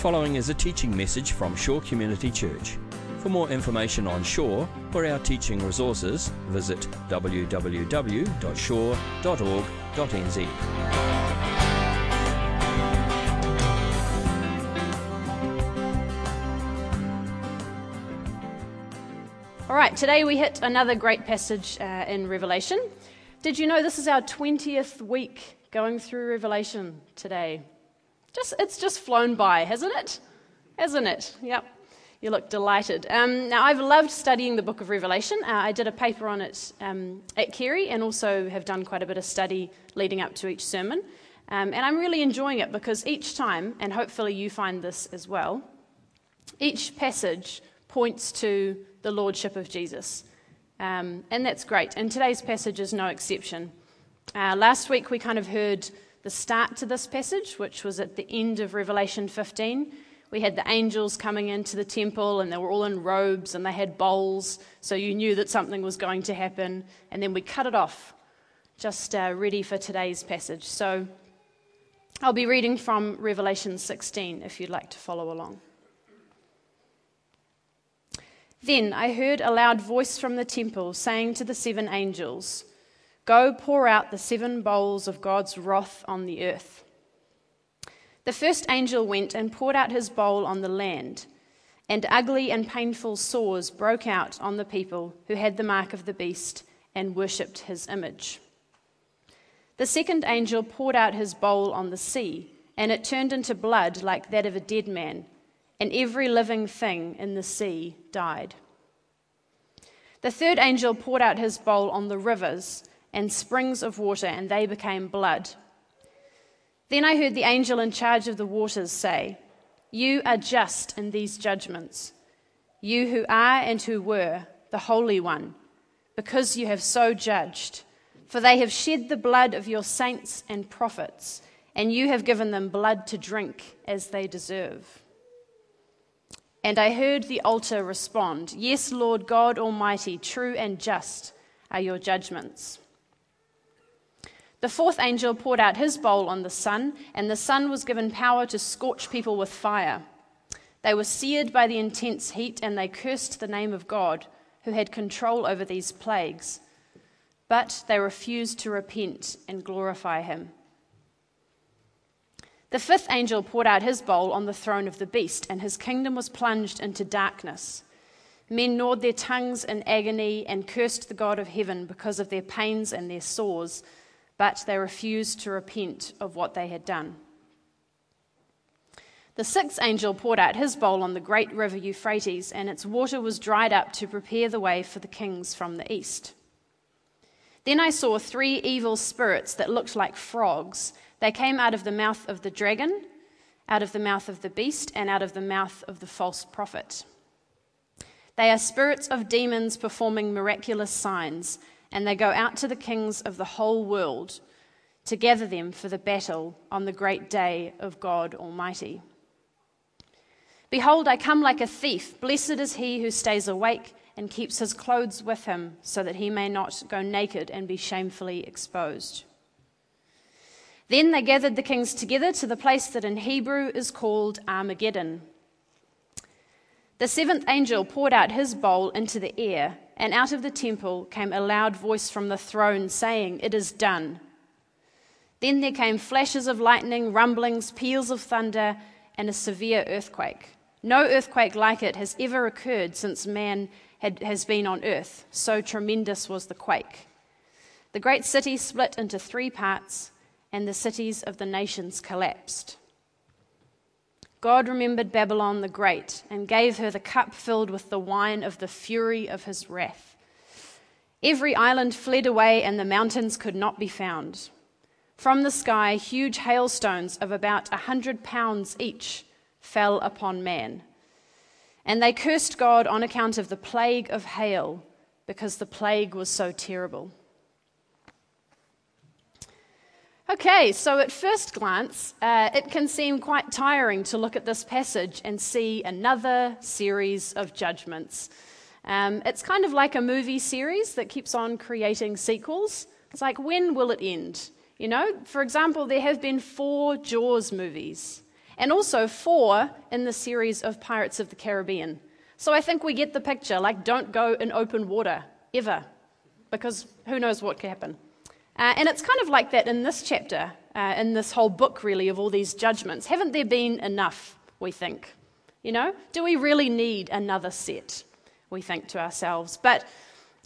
following is a teaching message from Shore Community Church. For more information on Shore or our teaching resources, visit www.shore.org.nz. All right, today we hit another great passage uh, in Revelation. Did you know this is our 20th week going through Revelation today? Just, it's just flown by, hasn't it? Hasn't it? Yep. You look delighted. Um, now, I've loved studying the book of Revelation. Uh, I did a paper on it um, at Carey and also have done quite a bit of study leading up to each sermon. Um, and I'm really enjoying it because each time, and hopefully you find this as well, each passage points to the lordship of Jesus. Um, and that's great. And today's passage is no exception. Uh, last week we kind of heard the start to this passage, which was at the end of Revelation 15. We had the angels coming into the temple, and they were all in robes and they had bowls, so you knew that something was going to happen. And then we cut it off, just uh, ready for today's passage. So I'll be reading from Revelation 16 if you'd like to follow along. Then I heard a loud voice from the temple saying to the seven angels, Go pour out the seven bowls of God's wrath on the earth. The first angel went and poured out his bowl on the land, and ugly and painful sores broke out on the people who had the mark of the beast and worshipped his image. The second angel poured out his bowl on the sea, and it turned into blood like that of a dead man and every living thing in the sea died. The third angel poured out his bowl on the rivers and springs of water, and they became blood. Then I heard the angel in charge of the waters say, You are just in these judgments, you who are and who were, the Holy One, because you have so judged. For they have shed the blood of your saints and prophets, and you have given them blood to drink as they deserve. And I heard the altar respond, Yes, Lord God Almighty, true and just are your judgments. The fourth angel poured out his bowl on the sun, and the sun was given power to scorch people with fire. They were seared by the intense heat, and they cursed the name of God, who had control over these plagues. But they refused to repent and glorify him. The fifth angel poured out his bowl on the throne of the beast, and his kingdom was plunged into darkness. Men gnawed their tongues in agony and cursed the God of heaven because of their pains and their sores, but they refused to repent of what they had done. The sixth angel poured out his bowl on the great river Euphrates, and its water was dried up to prepare the way for the kings from the east. Then I saw three evil spirits that looked like frogs they came out of the mouth of the dragon, out of the mouth of the beast, and out of the mouth of the false prophet. They are spirits of demons performing miraculous signs, and they go out to the kings of the whole world to gather them for the battle on the great day of God Almighty. Behold, I come like a thief. Blessed is he who stays awake and keeps his clothes with him, so that he may not go naked and be shamefully exposed. Then they gathered the kings together to the place that in Hebrew is called Armageddon. The seventh angel poured out his bowl into the air, and out of the temple came a loud voice from the throne saying, It is done. Then there came flashes of lightning, rumblings, peals of thunder, and a severe earthquake. No earthquake like it has ever occurred since man had, has been on earth. So tremendous was the quake. The great city split into three parts and the cities of the nations collapsed. God remembered Babylon the Great and gave her the cup filled with the wine of the fury of his wrath. Every island fled away, and the mountains could not be found. From the sky, huge hailstones of about a hundred pounds each fell upon man. And they cursed God on account of the plague of hail, because the plague was so terrible. Okay, so at first glance, uh, it can seem quite tiring to look at this passage and see another series of judgments. Um, it's kind of like a movie series that keeps on creating sequels. It's like, when will it end? You know, for example, there have been four Jaws movies, and also four in the series of Pirates of the Caribbean. So I think we get the picture like, don't go in open water, ever, because who knows what could happen. Uh, and it's kind of like that in this chapter, uh, in this whole book, really, of all these judgments. Haven't there been enough, we think? You know, do we really need another set? We think to ourselves. But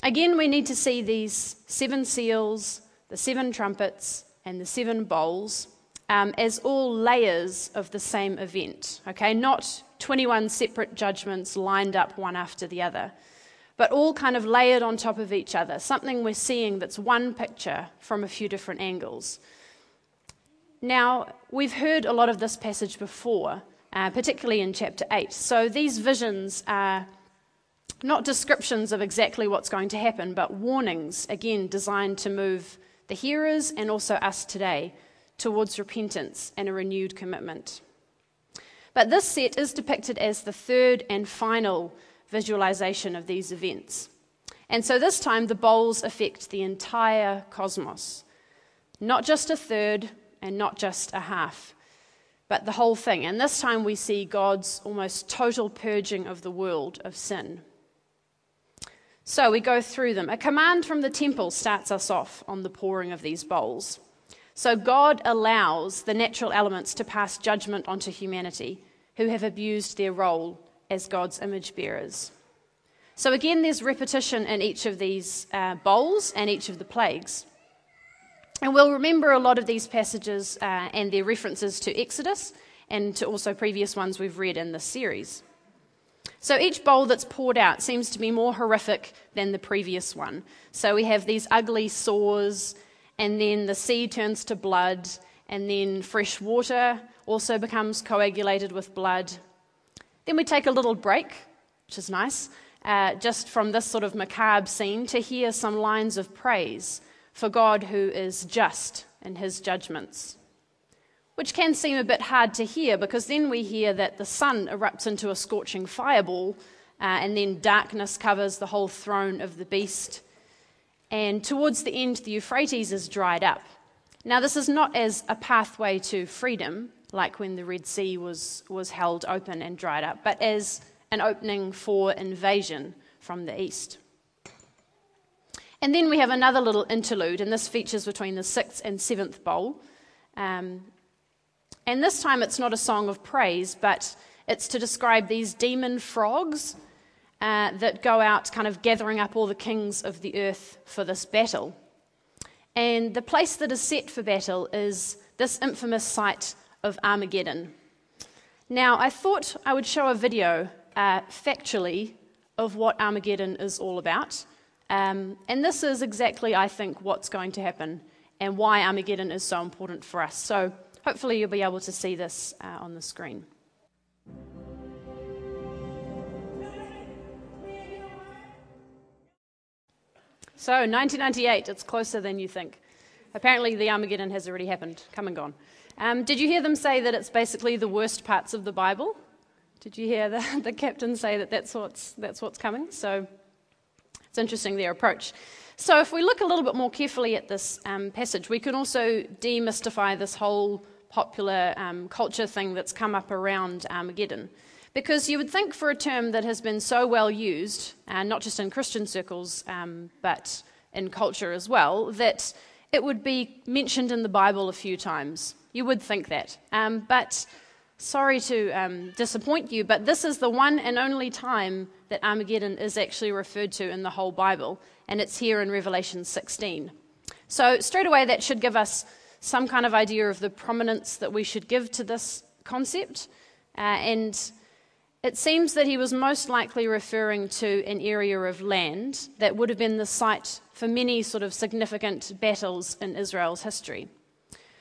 again, we need to see these seven seals, the seven trumpets, and the seven bowls um, as all layers of the same event, okay? Not 21 separate judgments lined up one after the other, but all kind of layered on top of each other, something we're seeing that's one picture from a few different angles. Now, we've heard a lot of this passage before, uh, particularly in chapter 8. So these visions are not descriptions of exactly what's going to happen, but warnings, again, designed to move the hearers and also us today towards repentance and a renewed commitment. But this set is depicted as the third and final visualization of these events. And so this time the bowls affect the entire cosmos, not just a third and not just a half, but the whole thing. And this time we see God's almost total purging of the world of sin. So we go through them. A command from the temple starts us off on the pouring of these bowls. So God allows the natural elements to pass judgment onto humanity who have abused their role as God's image bearers. So again, there's repetition in each of these uh, bowls and each of the plagues. And we'll remember a lot of these passages uh, and their references to Exodus and to also previous ones we've read in this series. So each bowl that's poured out seems to be more horrific than the previous one. So we have these ugly sores and then the sea turns to blood, and then fresh water also becomes coagulated with blood. Then we take a little break, which is nice, uh, just from this sort of macabre scene to hear some lines of praise for God who is just in his judgments. Which can seem a bit hard to hear because then we hear that the sun erupts into a scorching fireball, uh, and then darkness covers the whole throne of the beast. And towards the end, the Euphrates is dried up. Now, this is not as a pathway to freedom, like when the Red Sea was, was held open and dried up, but as an opening for invasion from the east. And then we have another little interlude, and this features between the sixth and seventh bowl. Um, and this time it's not a song of praise, but it's to describe these demon frogs uh, that go out kind of gathering up all the kings of the earth for this battle. And the place that is set for battle is this infamous site of Armageddon. Now, I thought I would show a video uh, factually of what Armageddon is all about. Um, and this is exactly, I think, what's going to happen and why Armageddon is so important for us. So hopefully, you'll be able to see this uh, on the screen. So, 1998, it's closer than you think. Apparently, the Armageddon has already happened, come and gone. Um, did you hear them say that it's basically the worst parts of the Bible? Did you hear the, the captain say that that's what's, that's what's coming? So, it's interesting their approach. So, if we look a little bit more carefully at this um, passage, we can also demystify this whole popular um, culture thing that's come up around Armageddon. Because you would think for a term that has been so well used, uh, not just in Christian circles, um, but in culture as well, that it would be mentioned in the Bible a few times. You would think that. Um, but sorry to um, disappoint you, but this is the one and only time that Armageddon is actually referred to in the whole Bible, and it's here in Revelation 16. So, straight away, that should give us some kind of idea of the prominence that we should give to this concept. Uh, and it seems that he was most likely referring to an area of land that would have been the site for many sort of significant battles in Israel's history.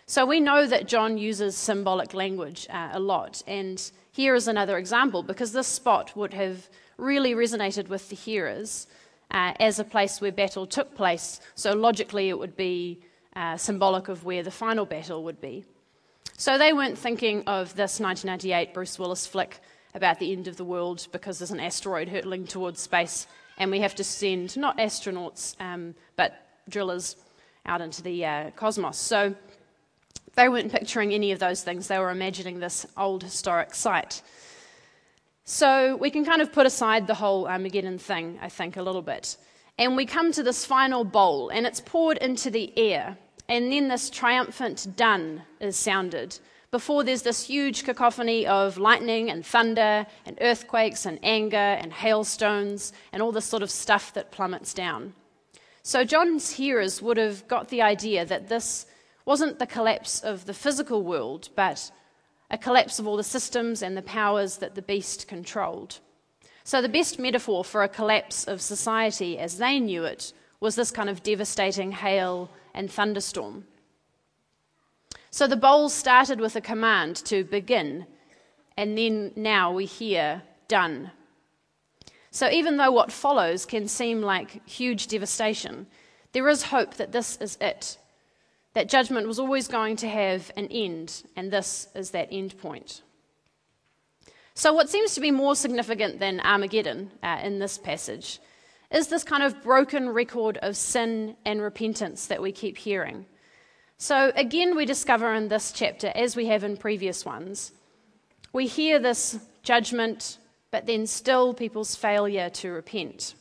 So we know that John uses symbolic language uh, a lot, and here is another example because this spot would have really resonated with the hearers uh, as a place where battle took place. So logically, it would be uh, symbolic of where the final battle would be. So they weren't thinking of this 1998 Bruce Willis flick about the end of the world because there's an asteroid hurtling towards space, and we have to send not astronauts, um, but drillers out into the uh, cosmos. So They weren't picturing any of those things, they were imagining this old historic site. So we can kind of put aside the whole Armageddon thing, I think, a little bit. And we come to this final bowl, and it's poured into the air. And then this triumphant done is sounded. Before there's this huge cacophony of lightning and thunder and earthquakes and anger and hailstones and all this sort of stuff that plummets down. So John's hearers would have got the idea that this wasn't the collapse of the physical world, but a collapse of all the systems and the powers that the beast controlled. So, the best metaphor for a collapse of society as they knew it was this kind of devastating hail and thunderstorm. So, the bowl started with a command to begin, and then now we hear done. So, even though what follows can seem like huge devastation, there is hope that this is it. That judgment was always going to have an end, and this is that end point. So, what seems to be more significant than Armageddon uh, in this passage is this kind of broken record of sin and repentance that we keep hearing. So, again, we discover in this chapter, as we have in previous ones, we hear this judgment, but then still people's failure to repent.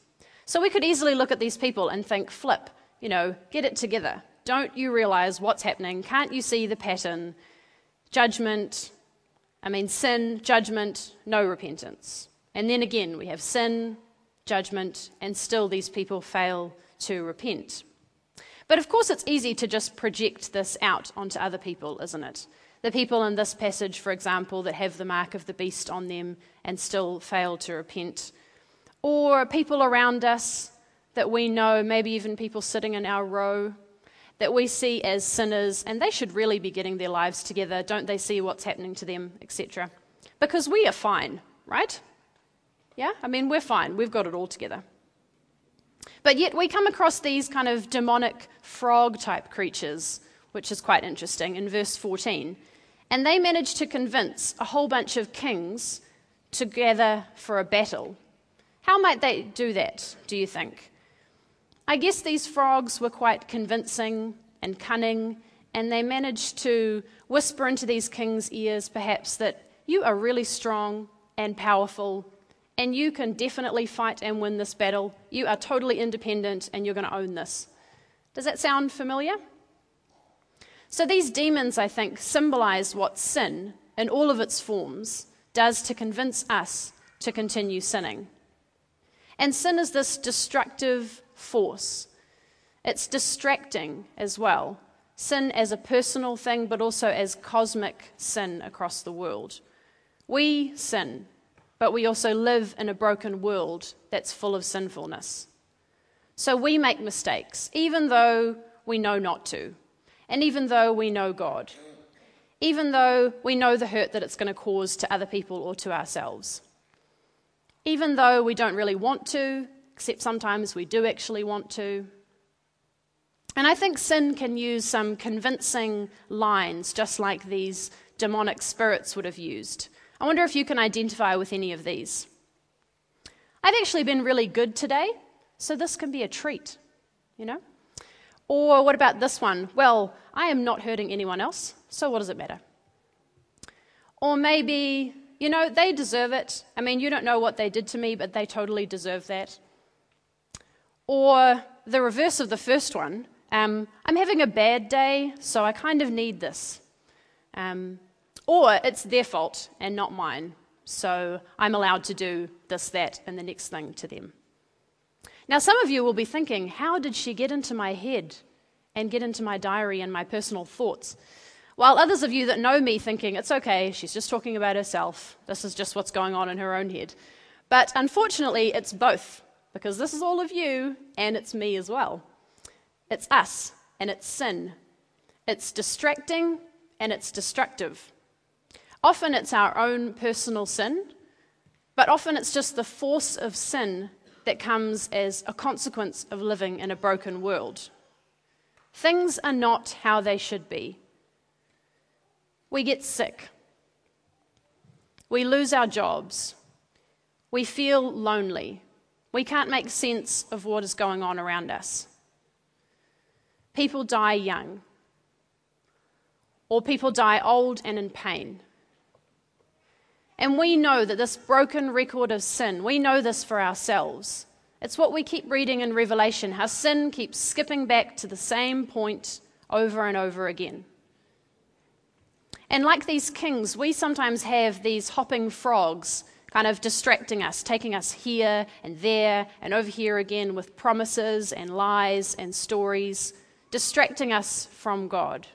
So, we could easily look at these people and think, flip, you know, get it together. Don't you realize what's happening? Can't you see the pattern? Judgment, I mean, sin, judgment, no repentance. And then again, we have sin, judgment, and still these people fail to repent. But of course, it's easy to just project this out onto other people, isn't it? The people in this passage, for example, that have the mark of the beast on them and still fail to repent. Or people around us that we know, maybe even people sitting in our row, that we see as sinners, and they should really be getting their lives together. Don't they see what's happening to them, etc.? Because we are fine, right? Yeah? I mean, we're fine. We've got it all together. But yet we come across these kind of demonic frog type creatures, which is quite interesting, in verse 14. And they manage to convince a whole bunch of kings to gather for a battle. How might they do that, do you think? I guess these frogs were quite convincing and cunning, and they managed to whisper into these kings' ears, perhaps, that you are really strong and powerful, and you can definitely fight and win this battle. You are totally independent, and you're going to own this. Does that sound familiar? So, these demons, I think, symbolize what sin, in all of its forms, does to convince us to continue sinning. And sin is this destructive, force. It's distracting as well. Sin as a personal thing, but also as cosmic sin across the world. We sin, but we also live in a broken world that's full of sinfulness. So we make mistakes, even though we know not to, and even though we know God, even though we know the hurt that it's going to cause to other people or to ourselves. Even though we don't really want to, except sometimes we do actually want to. And I think sin can use some convincing lines, just like these demonic spirits would have used. I wonder if you can identify with any of these. I've actually been really good today, so this can be a treat, you know? Or what about this one? Well, I am not hurting anyone else, so what does it matter? Or maybe, you know, they deserve it. I mean, you don't know what they did to me, but they totally deserve that. Or the reverse of the first one um, I'm having a bad day, so I kind of need this. Um, or it's their fault and not mine, so I'm allowed to do this, that, and the next thing to them. Now, some of you will be thinking, how did she get into my head and get into my diary and my personal thoughts? While others of you that know me thinking, it's okay, she's just talking about herself, this is just what's going on in her own head. But unfortunately, it's both because this is all of you and it's me as well. It's us and it's sin. It's distracting and it's destructive. Often it's our own personal sin, but often it's just the force of sin that comes as a consequence of living in a broken world. Things are not how they should be. We get sick. We lose our jobs. We feel lonely. We can't make sense of what is going on around us. People die young. or people die old and in pain. And we know that this broken record of sin, we know this for ourselves. It's what we keep reading in Revelation how sin keeps skipping back to the same point over and over again. And like these kings, we sometimes have these hopping frogs kind of distracting us, taking us here and there and over here again with promises and lies and stories, distracting us from God.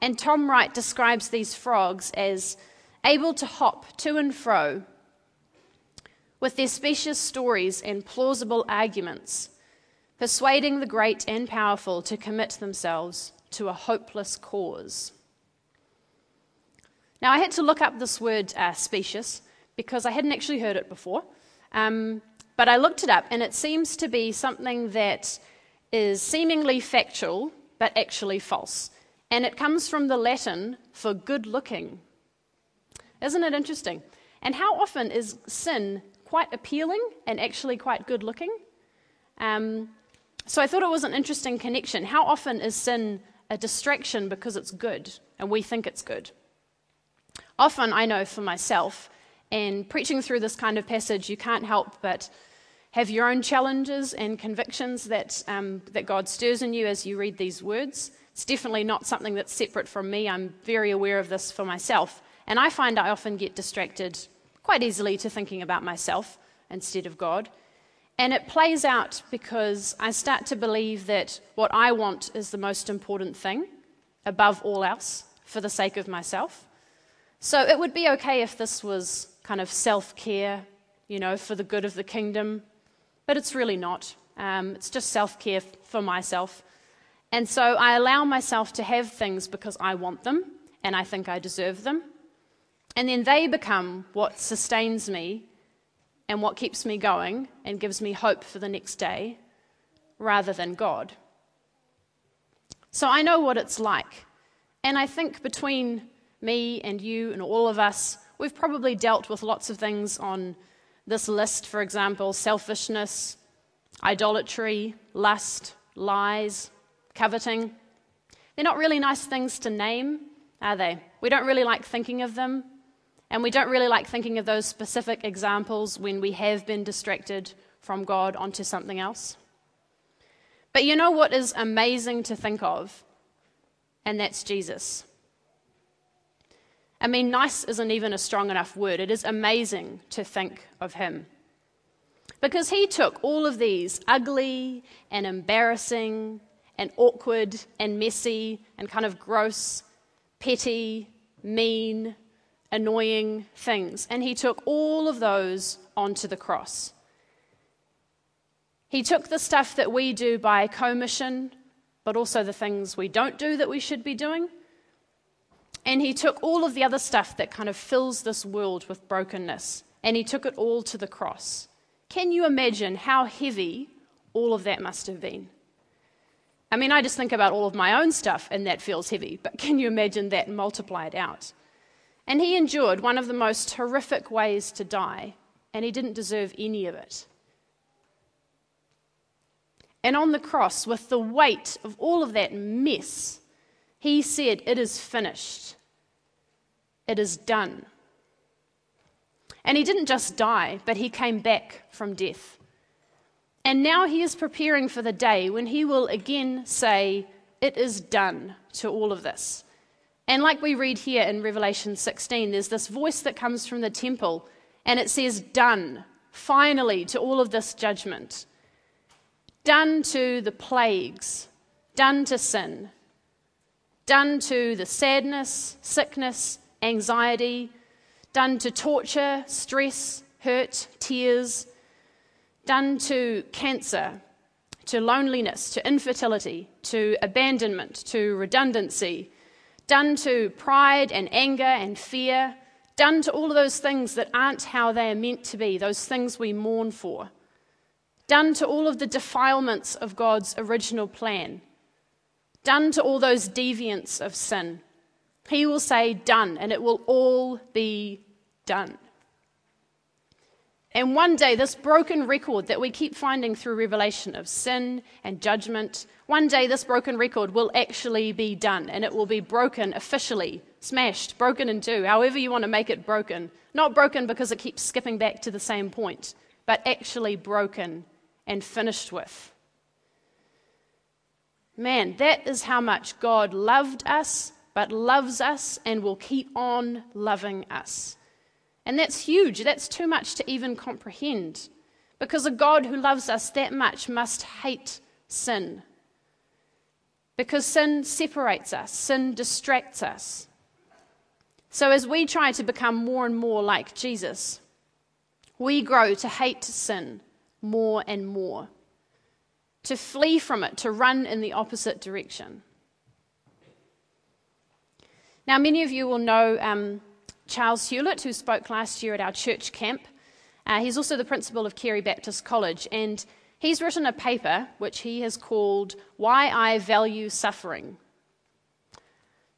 And Tom Wright describes these frogs as able to hop to and fro with their specious stories and plausible arguments, persuading the great and powerful to commit themselves to a hopeless cause. Now, I had to look up this word uh, specious because I hadn't actually heard it before. Um, but I looked it up, and it seems to be something that is seemingly factual, but actually false. And it comes from the Latin for good looking. Isn't it interesting? And how often is sin quite appealing and actually quite good looking? Um, so I thought it was an interesting connection. How often is sin a distraction because it's good and we think it's good? Often, I know for myself, and preaching through this kind of passage, you can't help but have your own challenges and convictions that, um, that God stirs in you as you read these words. It's definitely not something that's separate from me. I'm very aware of this for myself. And I find I often get distracted quite easily to thinking about myself instead of God. And it plays out because I start to believe that what I want is the most important thing above all else for the sake of myself. So it would be okay if this was kind of self care, you know, for the good of the kingdom, but it's really not. Um, it's just self care for myself. And so I allow myself to have things because I want them and I think I deserve them. And then they become what sustains me and what keeps me going and gives me hope for the next day rather than God. So I know what it's like. And I think between me and you and all of us, we've probably dealt with lots of things on this list, for example selfishness, idolatry, lust, lies, coveting. They're not really nice things to name, are they? We don't really like thinking of them, and we don't really like thinking of those specific examples when we have been distracted from God onto something else. But you know what is amazing to think of? And that's Jesus. I mean, nice isn't even a strong enough word. It is amazing to think of him. Because he took all of these ugly and embarrassing and awkward and messy and kind of gross, petty, mean, annoying things, and he took all of those onto the cross. He took the stuff that we do by commission, but also the things we don't do that we should be doing, and he took all of the other stuff that kind of fills this world with brokenness and he took it all to the cross. Can you imagine how heavy all of that must have been? I mean, I just think about all of my own stuff and that feels heavy, but can you imagine that multiplied out? And he endured one of the most horrific ways to die, and he didn't deserve any of it. And on the cross, with the weight of all of that mess, he said, It is finished. It is done. And he didn't just die, but he came back from death. And now he is preparing for the day when he will again say, It is done to all of this. And like we read here in Revelation 16, there's this voice that comes from the temple, and it says, Done, finally, to all of this judgment. Done to the plagues, done to sin, done to the sadness, sickness, anxiety, done to torture, stress, hurt, tears, done to cancer, to loneliness, to infertility, to abandonment, to redundancy, done to pride and anger and fear, done to all of those things that aren't how they are meant to be, those things we mourn for, done to all of the defilements of God's original plan done to all those deviants of sin. He will say, done, and it will all be done. And one day, this broken record that we keep finding through Revelation of sin and judgment, one day this broken record will actually be done and it will be broken officially, smashed, broken in two, however you want to make it broken. Not broken because it keeps skipping back to the same point, but actually broken and finished with. Man, that is how much God loved us, but loves us and will keep on loving us. And that's huge. That's too much to even comprehend. Because a God who loves us that much must hate sin. Because sin separates us, sin distracts us. So as we try to become more and more like Jesus, we grow to hate sin more and more, to flee from it, to run in the opposite direction. Now, many of you will know um, Charles Hewlett, who spoke last year at our church camp. Uh, he's also the principal of Carey Baptist College, and he's written a paper which he has called Why I Value Suffering.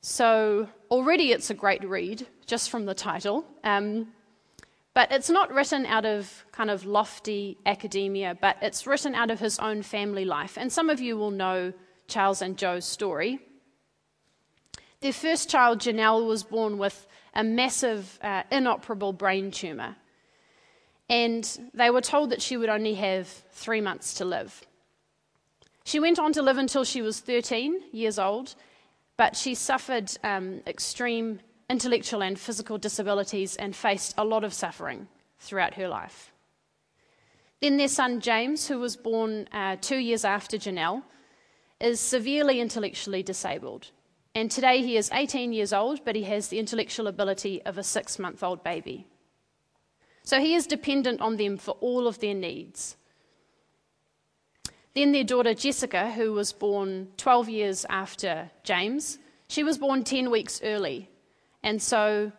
So, already it's a great read, just from the title. Um, but it's not written out of kind of lofty academia, but it's written out of his own family life. And some of you will know Charles and Joe's story. Their first child, Janelle, was born with a massive, uh, inoperable brain tumour. And they were told that she would only have three months to live. She went on to live until she was 13 years old, but she suffered um, extreme intellectual and physical disabilities and faced a lot of suffering throughout her life. Then their son James, who was born uh, two years after Janelle, is severely intellectually disabled. And today he is 18 years old, but he has the intellectual ability of a six month old baby. So he is dependent on them for all of their needs. Then their daughter Jessica, who was born 12 years after James, she was born 10 weeks early. And so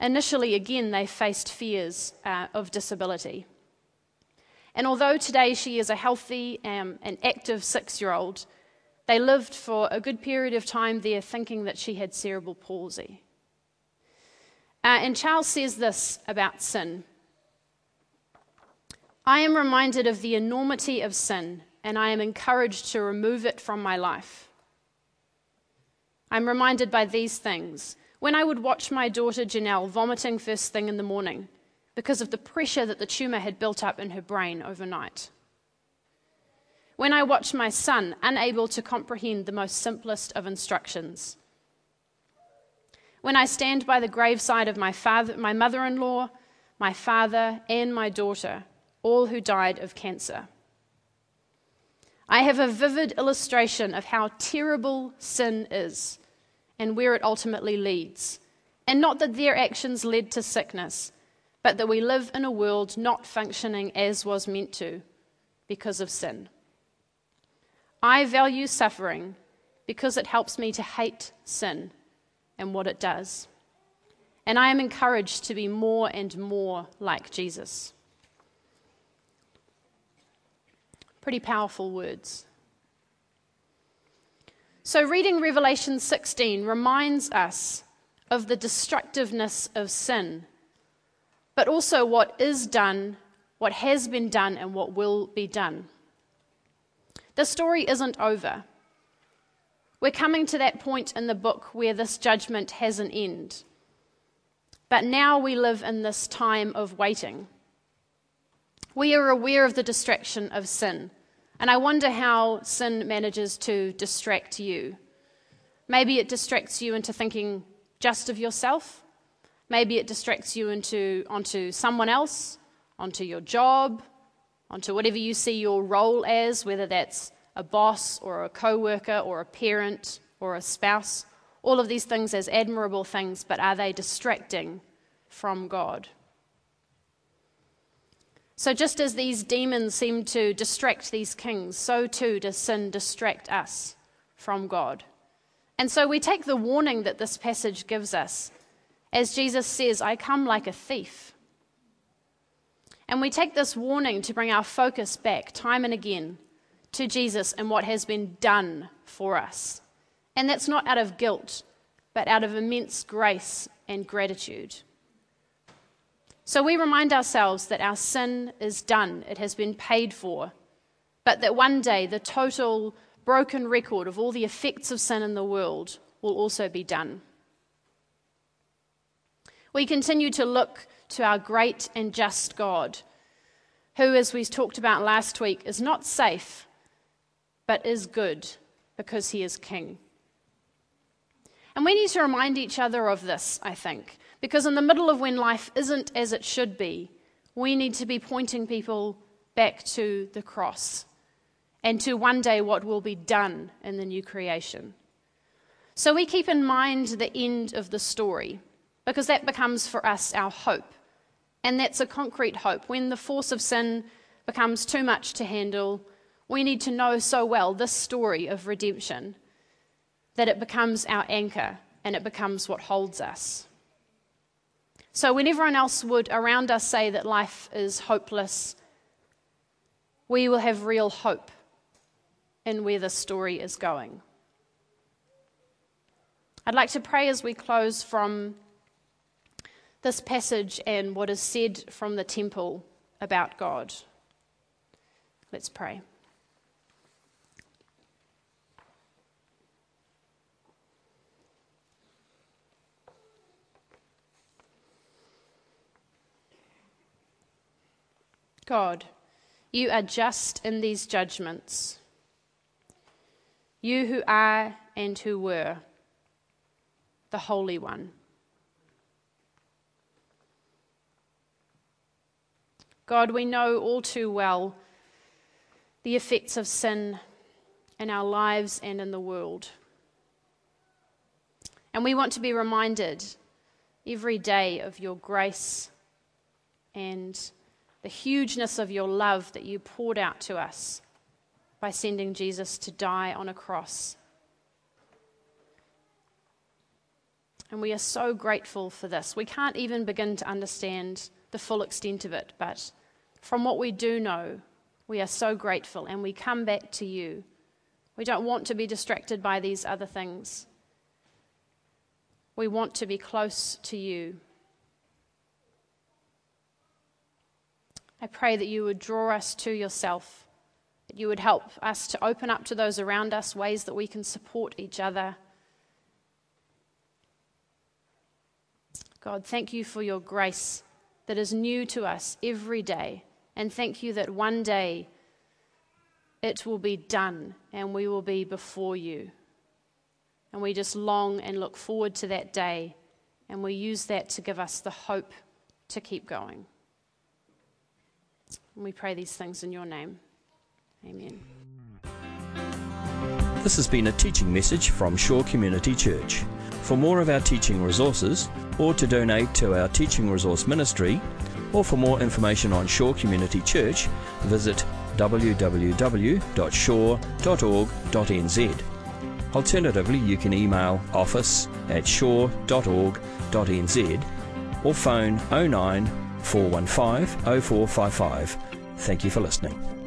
initially, again, they faced fears uh, of disability. And although today she is a healthy um, and active six year old, they lived for a good period of time there thinking that she had cerebral palsy. Uh, and Charles says this about sin I am reminded of the enormity of sin, and I am encouraged to remove it from my life. I'm reminded by these things. When I would watch my daughter Janelle vomiting first thing in the morning because of the pressure that the tumor had built up in her brain overnight when I watch my son unable to comprehend the most simplest of instructions. When I stand by the graveside of my, father, my mother in law, my father, and my daughter, all who died of cancer. I have a vivid illustration of how terrible sin is and where it ultimately leads. And not that their actions led to sickness, but that we live in a world not functioning as was meant to because of sin. I value suffering because it helps me to hate sin and what it does. And I am encouraged to be more and more like Jesus. Pretty powerful words. So, reading Revelation 16 reminds us of the destructiveness of sin, but also what is done, what has been done, and what will be done. The story isn't over. We're coming to that point in the book where this judgment has an end. But now we live in this time of waiting. We are aware of the distraction of sin, and I wonder how sin manages to distract you. Maybe it distracts you into thinking just of yourself. Maybe it distracts you into, onto someone else, onto your job, onto whatever you see your role as, whether that's a boss or a co worker or a parent or a spouse. All of these things as admirable things, but are they distracting from God? So, just as these demons seem to distract these kings, so too does sin distract us from God. And so we take the warning that this passage gives us as Jesus says, I come like a thief. And we take this warning to bring our focus back time and again to Jesus and what has been done for us. And that's not out of guilt, but out of immense grace and gratitude. So we remind ourselves that our sin is done, it has been paid for, but that one day the total broken record of all the effects of sin in the world will also be done. We continue to look to our great and just God, who, as we talked about last week, is not safe, but is good because he is king. And we need to remind each other of this, I think, because in the middle of when life isn't as it should be, we need to be pointing people back to the cross and to one day what will be done in the new creation. So we keep in mind the end of the story because that becomes for us our hope. And that's a concrete hope. When the force of sin becomes too much to handle, we need to know so well this story of redemption that it becomes our anchor and it becomes what holds us. So when everyone else would around us say that life is hopeless, we will have real hope in where the story is going. I'd like to pray as we close from this passage and what is said from the temple about God. Let's pray. God, you are just in these judgments. You who are and who were, the Holy One. God, we know all too well the effects of sin in our lives and in the world. And we want to be reminded every day of your grace and the hugeness of your love that you poured out to us by sending Jesus to die on a cross. And we are so grateful for this. We can't even begin to understand the full extent of it, but from what we do know, we are so grateful and we come back to you. We don't want to be distracted by these other things. We want to be close to you. I pray that you would draw us to yourself, that you would help us to open up to those around us ways that we can support each other. God, thank you for your grace that is new to us every day. And thank you that one day it will be done and we will be before you. And we just long and look forward to that day. And we use that to give us the hope to keep going. And we pray these things in your name. Amen. This has been a teaching message from Shore Community Church. For more of our teaching resources, or to donate to our teaching resource ministry, or for more information on Shore Community Church, visit www.shore.org.nz. Alternatively, you can email office at shore.org.nz or phone 09 415 0455. Thank you for listening.